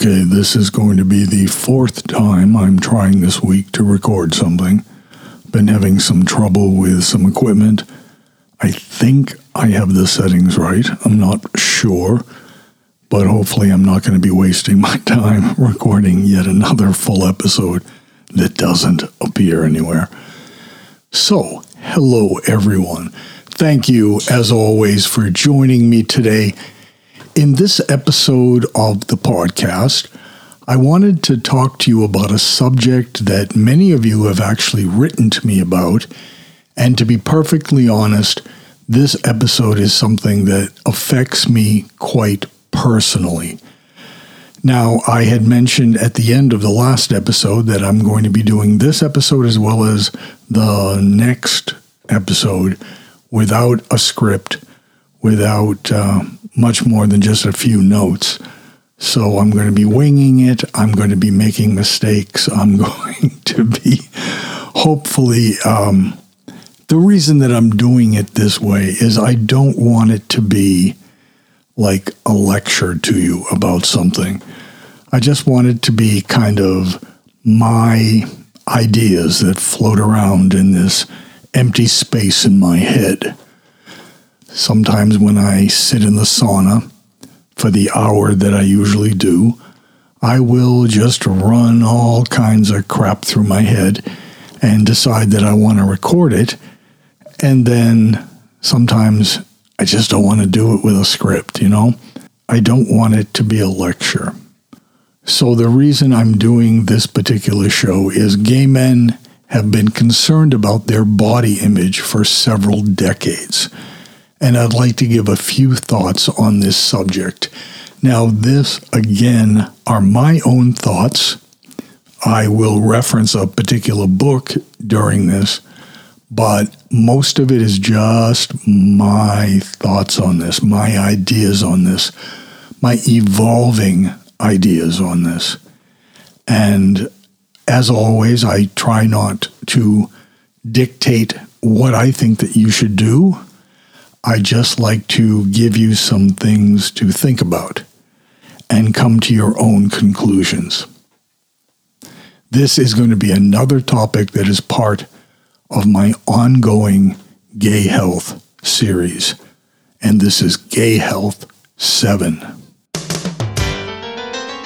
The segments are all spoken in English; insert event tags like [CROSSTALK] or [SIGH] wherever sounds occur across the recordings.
Okay, this is going to be the fourth time I'm trying this week to record something. Been having some trouble with some equipment. I think I have the settings right. I'm not sure, but hopefully I'm not going to be wasting [LAUGHS] my time recording yet another full episode that doesn't appear anywhere. So, hello everyone. Thank you, as always, for joining me today in this episode of the podcast, I wanted to talk to you about a subject that many of you have actually written to me about. And to be perfectly honest, this episode is something that affects me quite personally. Now, I had mentioned at the end of the last episode that I'm going to be doing this episode as well as the next episode without a script, without uh, much more than just a few notes. So I'm going to be winging it. I'm going to be making mistakes. I'm [LAUGHS] going to be hopefully. Um, the reason that I'm doing it this way is I don't want it to be like a lecture to you about something. I just want it to be kind of my ideas that float around in this empty space in my head. Sometimes when I sit in the sauna for the hour that I usually do, I will just run all kinds of crap through my head and decide that I want to record it. And then sometimes I just don't want to do it with a script, you know? I don't want it to be a lecture. So the reason I'm doing this particular show is gay men have been concerned about their body image for several decades and I'd like to give a few thoughts on this subject. Now, this again are my own thoughts. I will reference a particular book during this, but most of it is just my thoughts on this, my ideas on this, my evolving ideas on this. And as always, I try not to dictate what I think that you should do. I just like to give you some things to think about and come to your own conclusions. This is going to be another topic that is part of my ongoing Gay Health series, and this is Gay Health 7.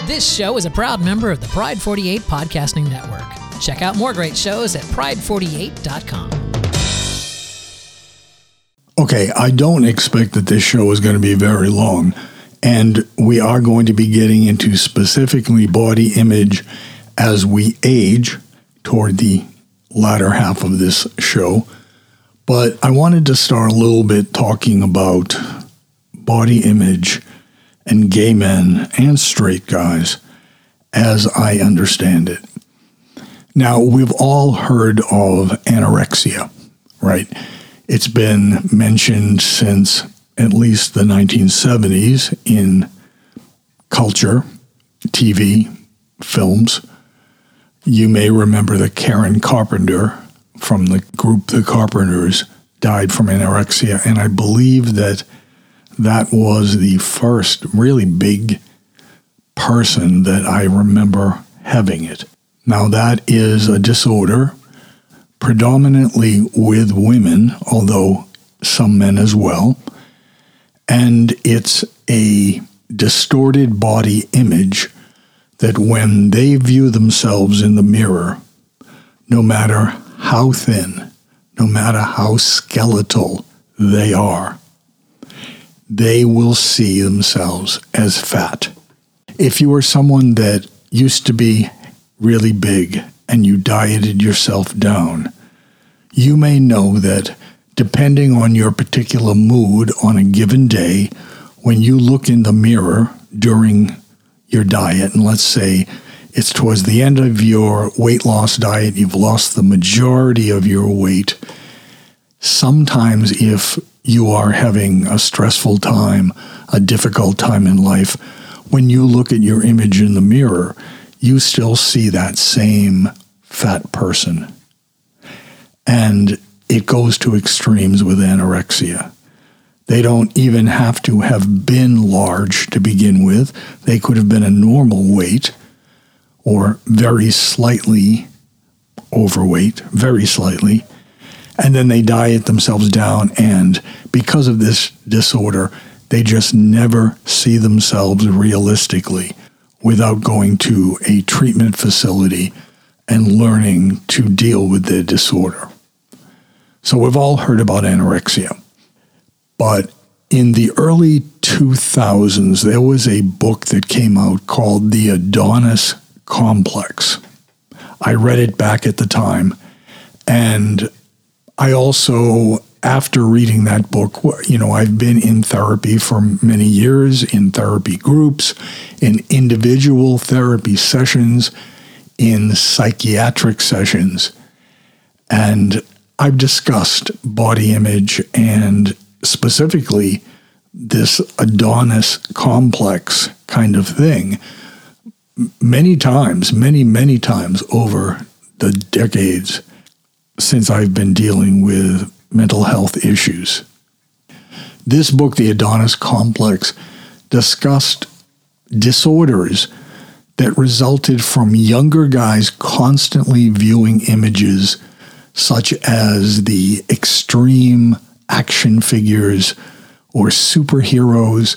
This show is a proud member of the Pride 48 Podcasting Network. Check out more great shows at pride48.com. Okay, I don't expect that this show is going to be very long. And we are going to be getting into specifically body image as we age toward the latter half of this show. But I wanted to start a little bit talking about body image and gay men and straight guys as I understand it. Now, we've all heard of anorexia, right? It's been mentioned since at least the 1970s in culture, TV, films. You may remember that Karen Carpenter from the group The Carpenters died from anorexia, and I believe that that was the first really big person that I remember having it. Now, that is a disorder predominantly with women, although some men as well. And it's a distorted body image that when they view themselves in the mirror, no matter how thin, no matter how skeletal they are, they will see themselves as fat. If you are someone that used to be really big and you dieted yourself down, you may know that depending on your particular mood on a given day, when you look in the mirror during your diet, and let's say it's towards the end of your weight loss diet, you've lost the majority of your weight. Sometimes, if you are having a stressful time, a difficult time in life, when you look at your image in the mirror, you still see that same fat person. And it goes to extremes with anorexia. They don't even have to have been large to begin with. They could have been a normal weight or very slightly overweight, very slightly. And then they diet themselves down. And because of this disorder, they just never see themselves realistically without going to a treatment facility and learning to deal with their disorder. So we've all heard about anorexia. But in the early 2000s, there was a book that came out called The Adonis Complex. I read it back at the time. And I also, after reading that book, you know, I've been in therapy for many years, in therapy groups, in individual therapy sessions, in psychiatric sessions. And I've discussed body image and specifically this Adonis complex kind of thing many times, many, many times over the decades since I've been dealing with mental health issues. This book, The Adonis Complex, discussed disorders that resulted from younger guys constantly viewing images such as the extreme action figures or superheroes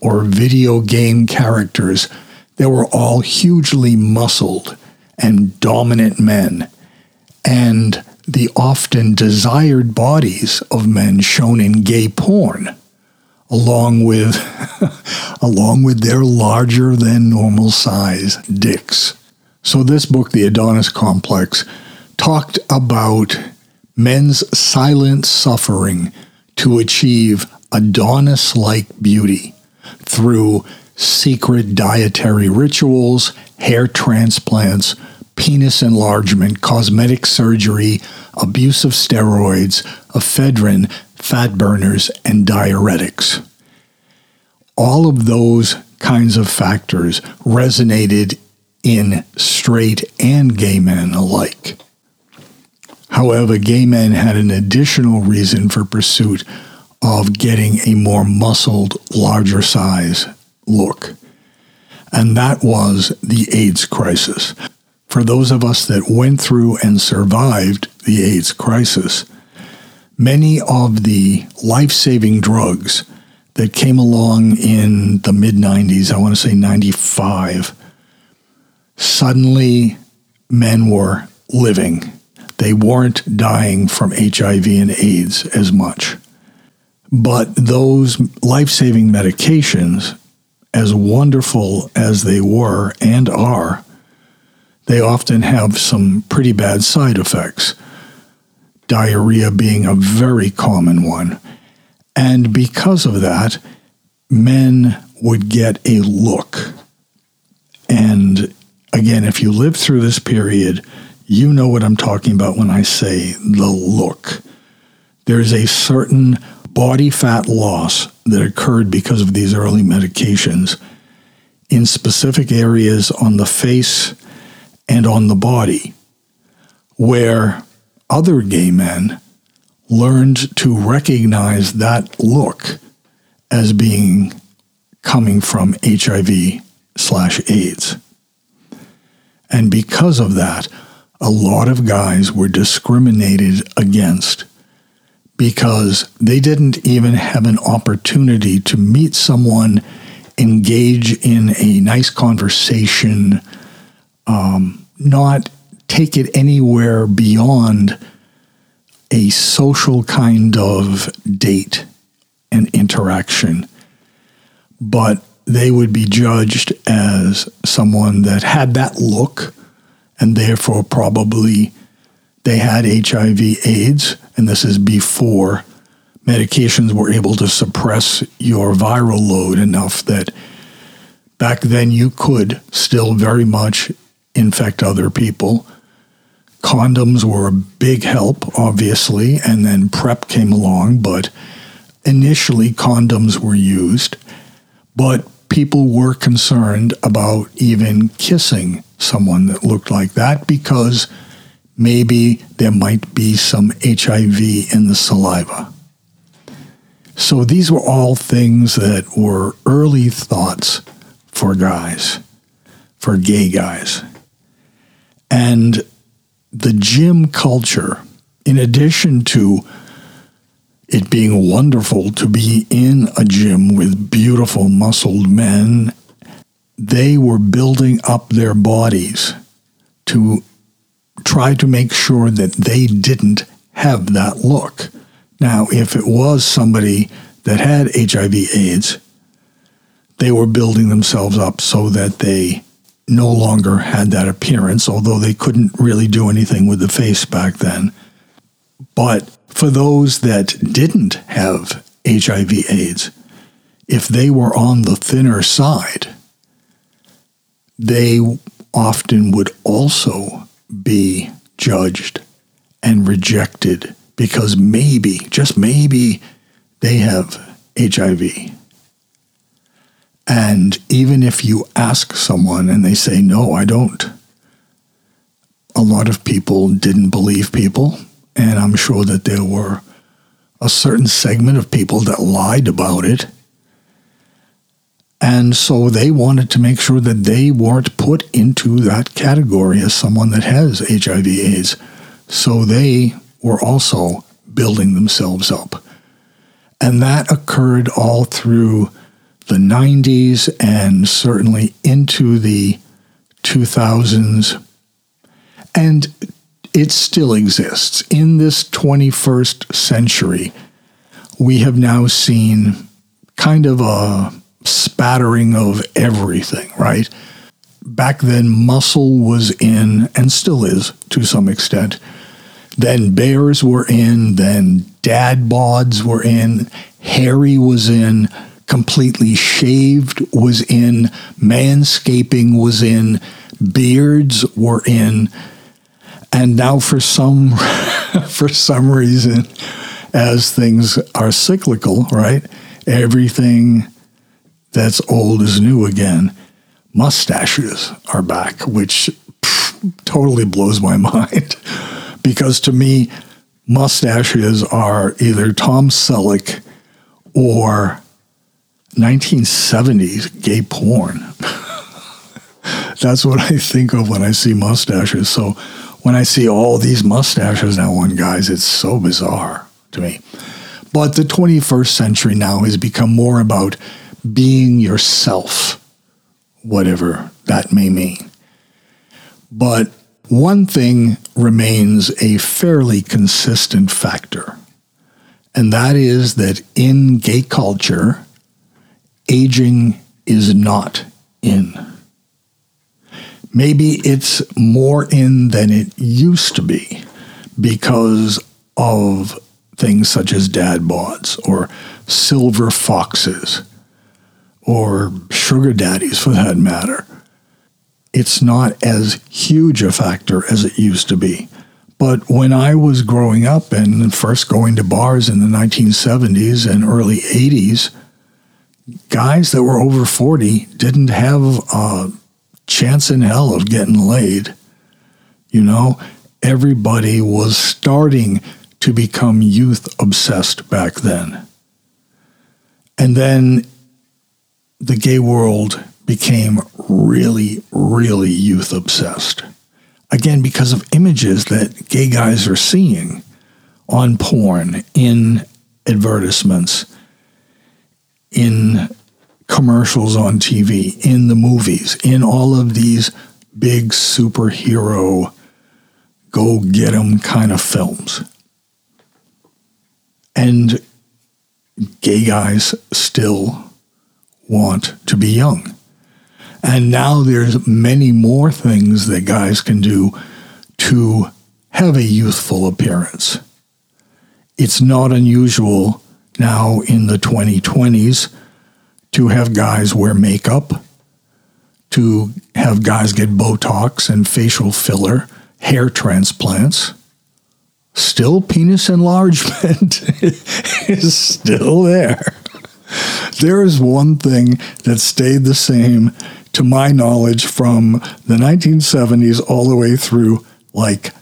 or video game characters that were all hugely muscled and dominant men, and the often desired bodies of men shown in gay porn, along with [LAUGHS] along with their larger than normal size dicks. So this book, The Adonis Complex, talked about men's silent suffering to achieve Adonis like beauty through secret dietary rituals, hair transplants, penis enlargement, cosmetic surgery, abuse of steroids, ephedrine, fat burners, and diuretics. All of those kinds of factors resonated in straight and gay men alike. However, gay men had an additional reason for pursuit of getting a more muscled, larger size look. And that was the AIDS crisis. For those of us that went through and survived the AIDS crisis, many of the life saving drugs that came along in the mid 90s, I want to say 95, suddenly men were living they weren't dying from HIV and AIDS as much. But those life saving medications, as wonderful as they were and are, they often have some pretty bad side effects. Diarrhea being a very common one. And because of that, men would get a look. And again, if you live through this period, you know what I'm talking about when I say the look. There's a certain body fat loss that occurred because of these early medications in specific areas on the face and on the body, where other gay men learned to recognize that look as being coming from HIV slash AIDS. And because of that, a lot of guys were discriminated against because they didn't even have an opportunity to meet someone, engage in a nice conversation, um, not take it anywhere beyond a social kind of date and interaction. But they would be judged as someone that had that look and therefore probably they had HIV AIDS, and this is before medications were able to suppress your viral load enough that back then you could still very much infect other people. Condoms were a big help, obviously, and then PrEP came along, but initially condoms were used. But people were concerned about even kissing someone that looked like that because maybe there might be some HIV in the saliva. So these were all things that were early thoughts for guys, for gay guys. And the gym culture, in addition to it being wonderful to be in a gym with beautiful muscled men, they were building up their bodies to try to make sure that they didn't have that look. Now, if it was somebody that had HIV AIDS, they were building themselves up so that they no longer had that appearance, although they couldn't really do anything with the face back then. But for those that didn't have HIV AIDS, if they were on the thinner side, they often would also be judged and rejected because maybe, just maybe, they have HIV. And even if you ask someone and they say, no, I don't, a lot of people didn't believe people. And I'm sure that there were a certain segment of people that lied about it. And so they wanted to make sure that they weren't put into that category as someone that has HIV AIDS. So they were also building themselves up. And that occurred all through the 90s and certainly into the 2000s. And it still exists. In this 21st century, we have now seen kind of a spattering of everything, right? Back then, muscle was in, and still is to some extent. Then bears were in, then dad bods were in, hairy was in, completely shaved was in, manscaping was in, beards were in, and now for some [LAUGHS] for some reason, as things are cyclical, right? Everything that's old is new again. Mustaches are back, which pff, totally blows my [LAUGHS] mind because to me, mustaches are either Tom Selleck or 1970s gay porn. That's what I think of when I see mustaches. So when I see all these mustaches now on guys, it's so bizarre to me. But the 21st century now has become more about being yourself, whatever that may mean. But one thing remains a fairly consistent factor, and that is that in gay culture, aging is not in. Maybe it's more in than it used to be because of things such as dad bods or silver foxes or sugar daddies for that matter. It's not as huge a factor as it used to be. But when I was growing up and first going to bars in the 1970s and early 80s, guys that were over 40 didn't have a chance in hell of getting laid. You know, everybody was starting to become youth obsessed back then. And then the gay world became really, really youth obsessed. Again, because of images that gay guys are seeing on porn, in advertisements, in commercials on TV, in the movies, in all of these big superhero go get 'em kind of films. And gay guys still want to be young. And now there's many more things that guys can do to have a youthful appearance. It's not unusual now in the 2020s to have guys wear makeup, to have guys get Botox and facial filler, hair transplants. Still, penis enlargement [LAUGHS] is still there. There is one thing that stayed the same, to my knowledge, from the 1970s all the way through like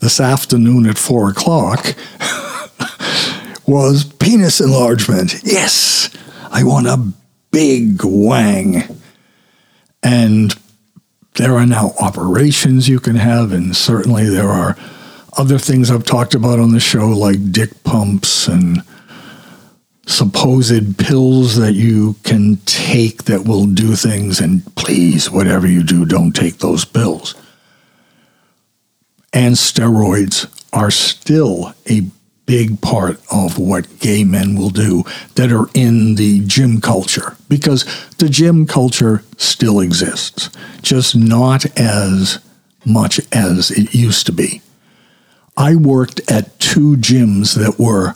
this afternoon at four o'clock [LAUGHS] was penis enlargement. Yes, I want a big wang. And there are now operations you can have, and certainly there are other things I've talked about on the show, like dick pumps and supposed pills that you can take that will do things. And please, whatever you do, don't take those pills. And steroids are still a big part of what gay men will do that are in the gym culture because the gym culture still exists, just not as much as it used to be. I worked at two gyms that were,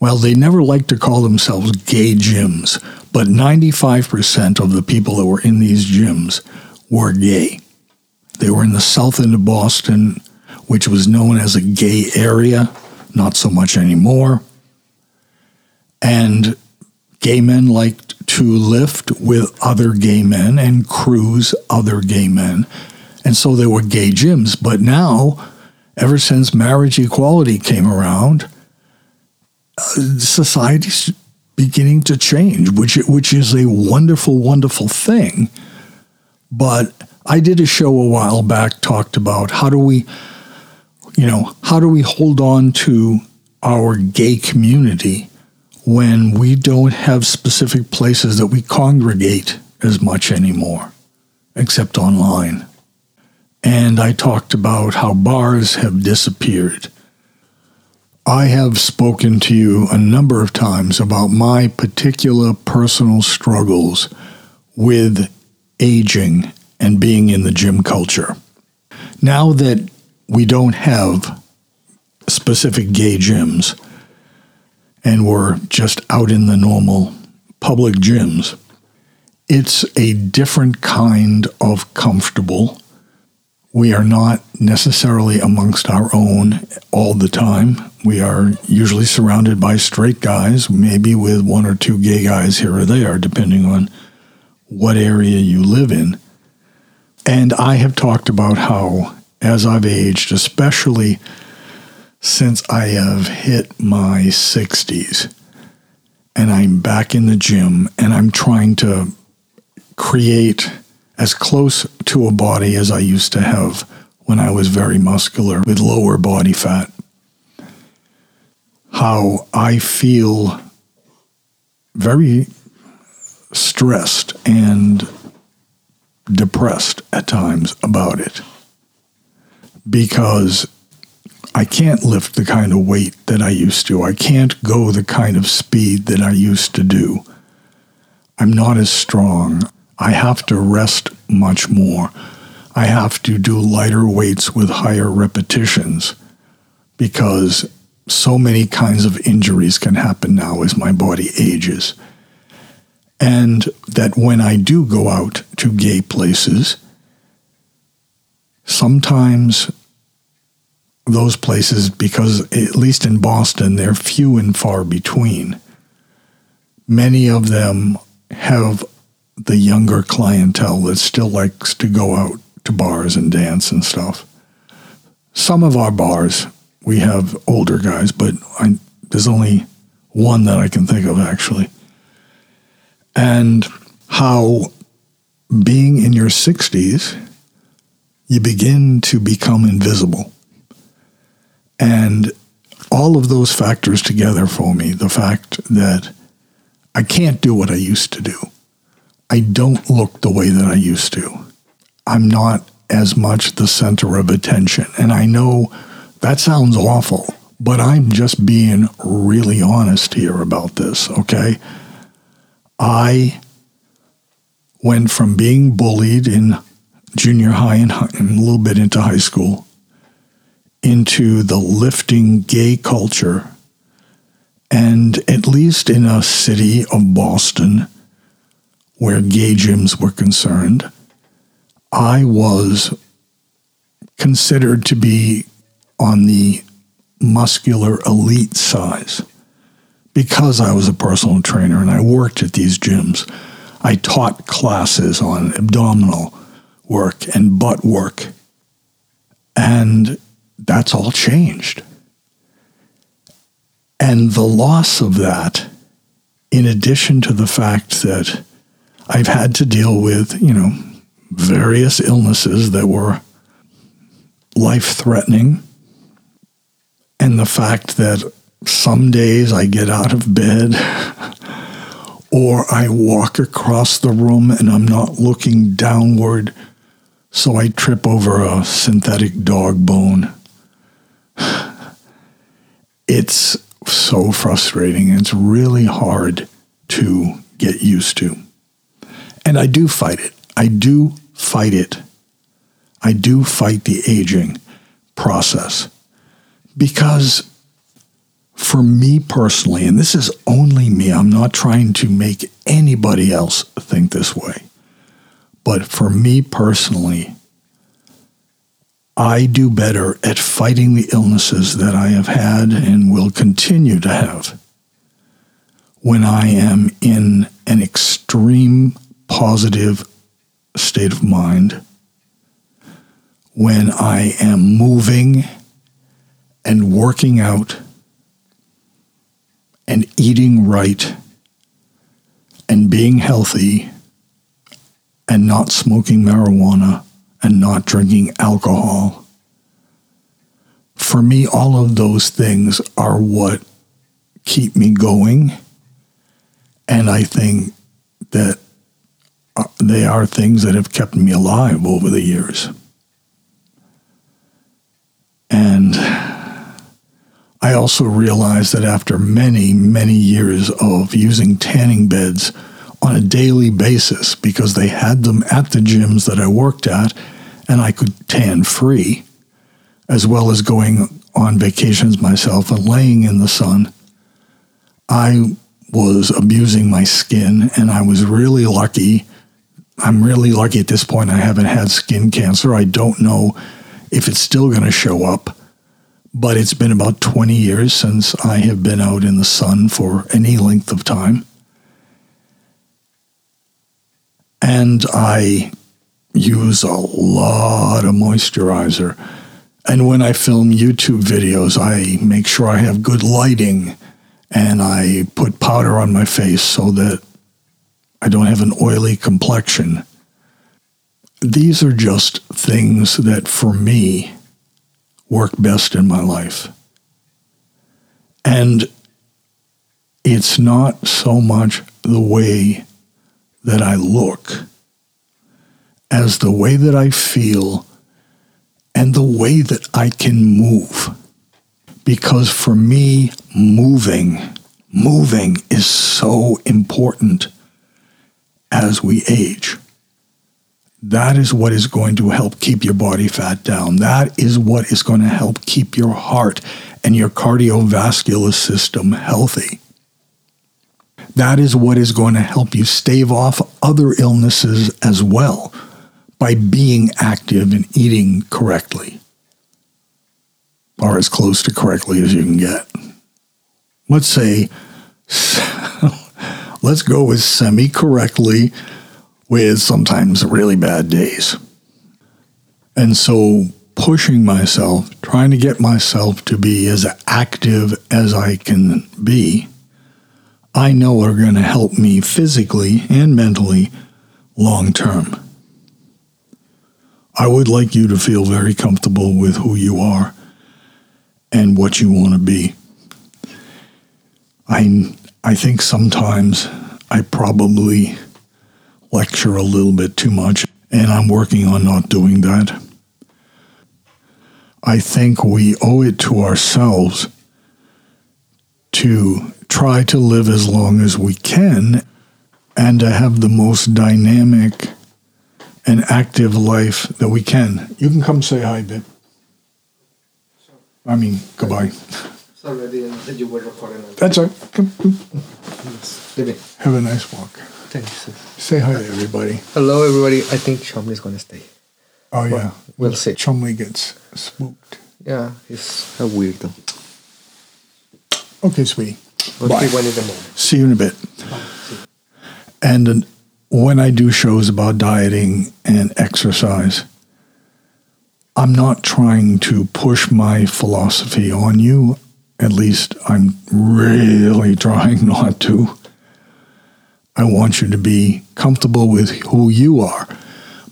well, they never liked to call themselves gay gyms, but 95% of the people that were in these gyms were gay. They were in the south end of Boston, which was known as a gay area not so much anymore. And gay men liked to lift with other gay men and cruise other gay men. And so there were gay gyms. But now, ever since marriage equality came around, uh, society's beginning to change, which which is a wonderful, wonderful thing. But I did a show a while back talked about how do we you know, how do we hold on to our gay community when we don't have specific places that we congregate as much anymore, except online? And I talked about how bars have disappeared. I have spoken to you a number of times about my particular personal struggles with aging and being in the gym culture. Now that we don't have specific gay gyms and we're just out in the normal public gyms. It's a different kind of comfortable. We are not necessarily amongst our own all the time. We are usually surrounded by straight guys, maybe with one or two gay guys here or there, depending on what area you live in. And I have talked about how as I've aged, especially since I have hit my 60s and I'm back in the gym and I'm trying to create as close to a body as I used to have when I was very muscular with lower body fat. How I feel very stressed and depressed at times about it because I can't lift the kind of weight that I used to. I can't go the kind of speed that I used to do. I'm not as strong. I have to rest much more. I have to do lighter weights with higher repetitions because so many kinds of injuries can happen now as my body ages. And that when I do go out to gay places, sometimes those places, because at least in Boston, they're few and far between. Many of them have the younger clientele that still likes to go out to bars and dance and stuff. Some of our bars, we have older guys, but I, there's only one that I can think of actually. And how being in your 60s, you begin to become invisible. And all of those factors together for me the fact that I can't do what I used to do. I don't look the way that I used to. I'm not as much the center of attention. And I know that sounds awful, but I'm just being really honest here about this, okay? I went from being bullied in junior high and, and a little bit into high school into the lifting gay culture. And at least in a city of Boston, where gay gyms were concerned, I was considered to be on the muscular elite size because I was a personal trainer and I worked at these gyms. I taught classes on abdominal work and butt work. And that's all changed. And the loss of that, in addition to the fact that I've had to deal with, you know, various illnesses that were life threatening, and the fact that some days I get out of bed [LAUGHS] or I walk across the room and I'm not looking downward, so I trip over a synthetic dog bone. It's so frustrating. It's really hard to get used to. And I do fight it. I do fight it. I do fight the aging process because for me personally, and this is only me, I'm not trying to make anybody else think this way, but for me personally, I do better at fighting the illnesses that I have had and will continue to have when I am in an extreme positive state of mind, when I am moving and working out and eating right and being healthy and not smoking marijuana and not drinking alcohol. For me, all of those things are what keep me going. And I think that uh, they are things that have kept me alive over the years. And I also realized that after many, many years of using tanning beds on a daily basis, because they had them at the gyms that I worked at, and I could tan free, as well as going on vacations myself and laying in the sun, I was abusing my skin, and I was really lucky. I'm really lucky at this point. I haven't had skin cancer. I don't know if it's still going to show up but it's been about 20 years since I have been out in the sun for any length of time. And I use a lot of moisturizer. And when I film YouTube videos, I make sure I have good lighting and I put powder on my face so that I don't have an oily complexion. These are just things that for me work best in my life. And it's not so much the way that I look as the way that I feel and the way that I can move. Because for me, moving, moving is so important as we age. That is what is going to help keep your body fat down. That is what is going to help keep your heart and your cardiovascular system healthy. That is what is going to help you stave off other illnesses as well by being active and eating correctly, or as close to correctly as you can get. Let's say, [LAUGHS] let's go with semi correctly with sometimes really bad days. And so pushing myself, trying to get myself to be as active as I can be, I know are going to help me physically and mentally long term. I would like you to feel very comfortable with who you are and what you want to be. I, I think sometimes I probably lecture a little bit too much, and I'm working on not doing that. I think we owe it to ourselves to try to live as long as we can and to have the most dynamic and active life that we can. You can come say hi, babe. I mean, goodbye. Sorry, I didn't you were recording. That's all right. Come. Have a nice walk. Thank you, sir. Say hi to everybody. Hello, everybody. I think Chomley is gonna stay. Oh, yeah. We'll see. Chomley gets spooked. Yeah, he's a weirdo. Okay, sweetie. But Bye. went in the morning. See you in a bit. And when I do shows about dieting and exercise, I'm not trying to push my philosophy on you. At least I'm really [LAUGHS] trying not to. I want you to be comfortable with who you are.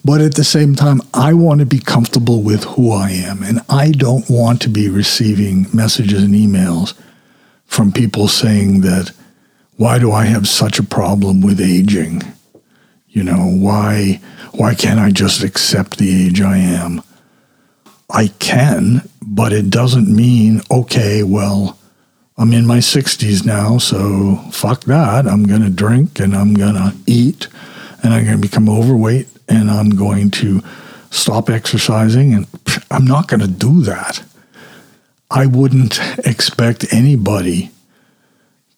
But at the same time, I want to be comfortable with who I am. And I don't want to be receiving messages and emails from people saying that, why do I have such a problem with aging? You know, why, why can't I just accept the age I am? I can, but it doesn't mean, okay, well, I'm in my 60s now, so fuck that. I'm going to drink and I'm going to eat and I'm going to become overweight and I'm going to stop exercising. And I'm not going to do that. I wouldn't expect anybody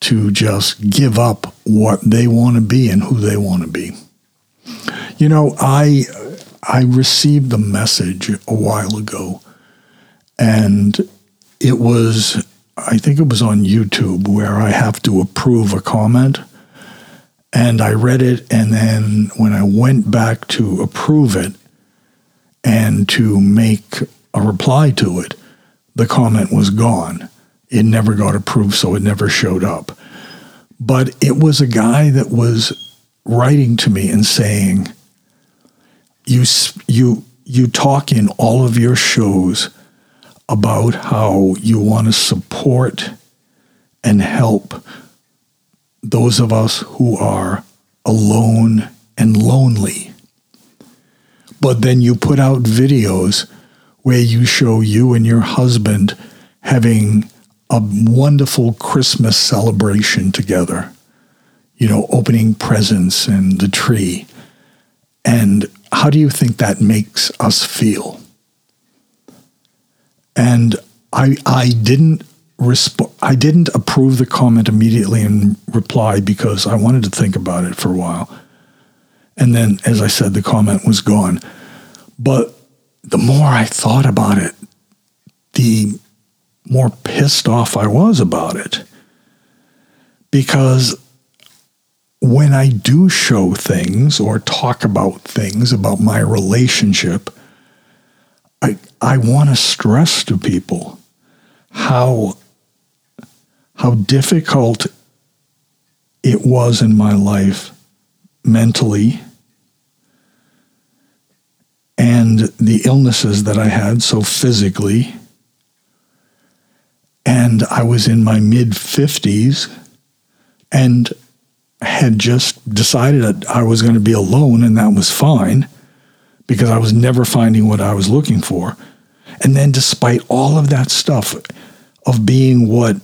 to just give up what they want to be and who they want to be. You know, I I received a message a while ago and it was I think it was on YouTube where I have to approve a comment. And I read it, and then when I went back to approve it and to make a reply to it, the comment was gone. It never got approved, so it never showed up. But it was a guy that was writing to me and saying, "You you you talk in all of your shows about how you want to support and help those of us who are alone and lonely. But then you put out videos where you show you and your husband having a wonderful Christmas celebration together, you know, opening presents and the tree. And how do you think that makes us feel? and I I didn't resp- I didn't approve the comment immediately and reply because I wanted to think about it for a while. And then, as I said, the comment was gone. But the more I thought about it, the more pissed off I was about it. Because when I do show things or talk about things about my relationship, I, I want to stress to people how how difficult it was in my life mentally and the illnesses that I had so physically and I was in my mid 50s and had just decided that I was going to be alone and that was fine because I was never finding what I was looking for. And then, despite all of that stuff of being what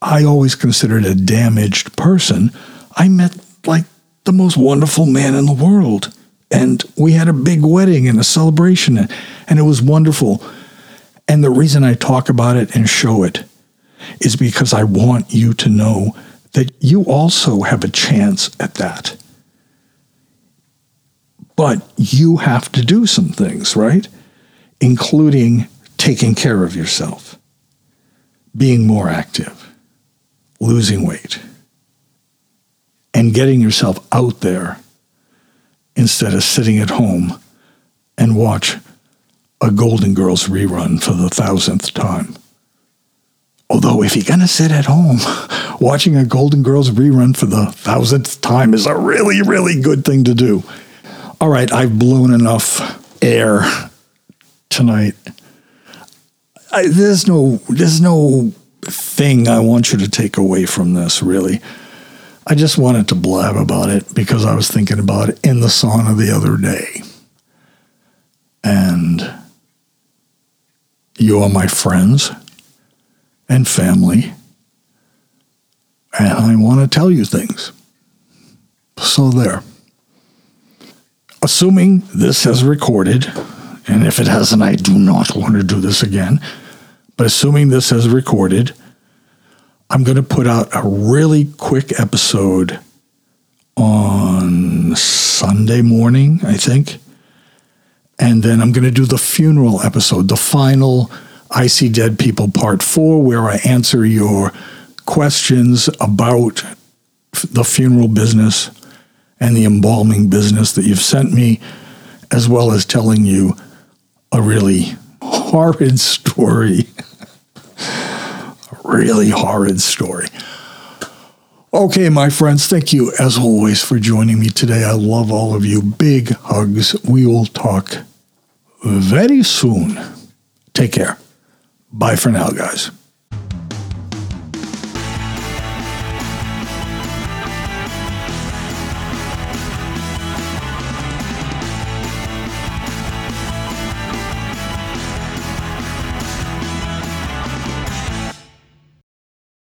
I always considered a damaged person, I met like the most wonderful man in the world. And we had a big wedding and a celebration, and it was wonderful. And the reason I talk about it and show it is because I want you to know that you also have a chance at that. But you have to do some things, right? Including taking care of yourself, being more active, losing weight, and getting yourself out there instead of sitting at home and watch a Golden Girls rerun for the thousandth time. Although, if you're going to sit at home, [LAUGHS] watching a Golden Girls rerun for the thousandth time is a really, really good thing to do all right, I've blown enough air tonight. I, there's no there's no thing I want you to take away from this really. I just wanted to blab about it because I was thinking about it in the sauna the other day. And you are my friends and family. And I want to tell you things. So there assuming this has recorded, and if it hasn't, I do not want to do this again, but assuming this has recorded, I'm going to put out a really quick episode on Sunday morning, I think. And then I'm going to do the funeral episode, the final I See Dead People Part 4, where I answer your questions about the funeral business and the embalming business that you've sent me, as well as telling you a really [LAUGHS] horrid story. Really horrid story. Okay, my friends, thank you as always for joining me today. I love all of you. Big hugs. We will talk very soon. Take care. Bye for now, guys.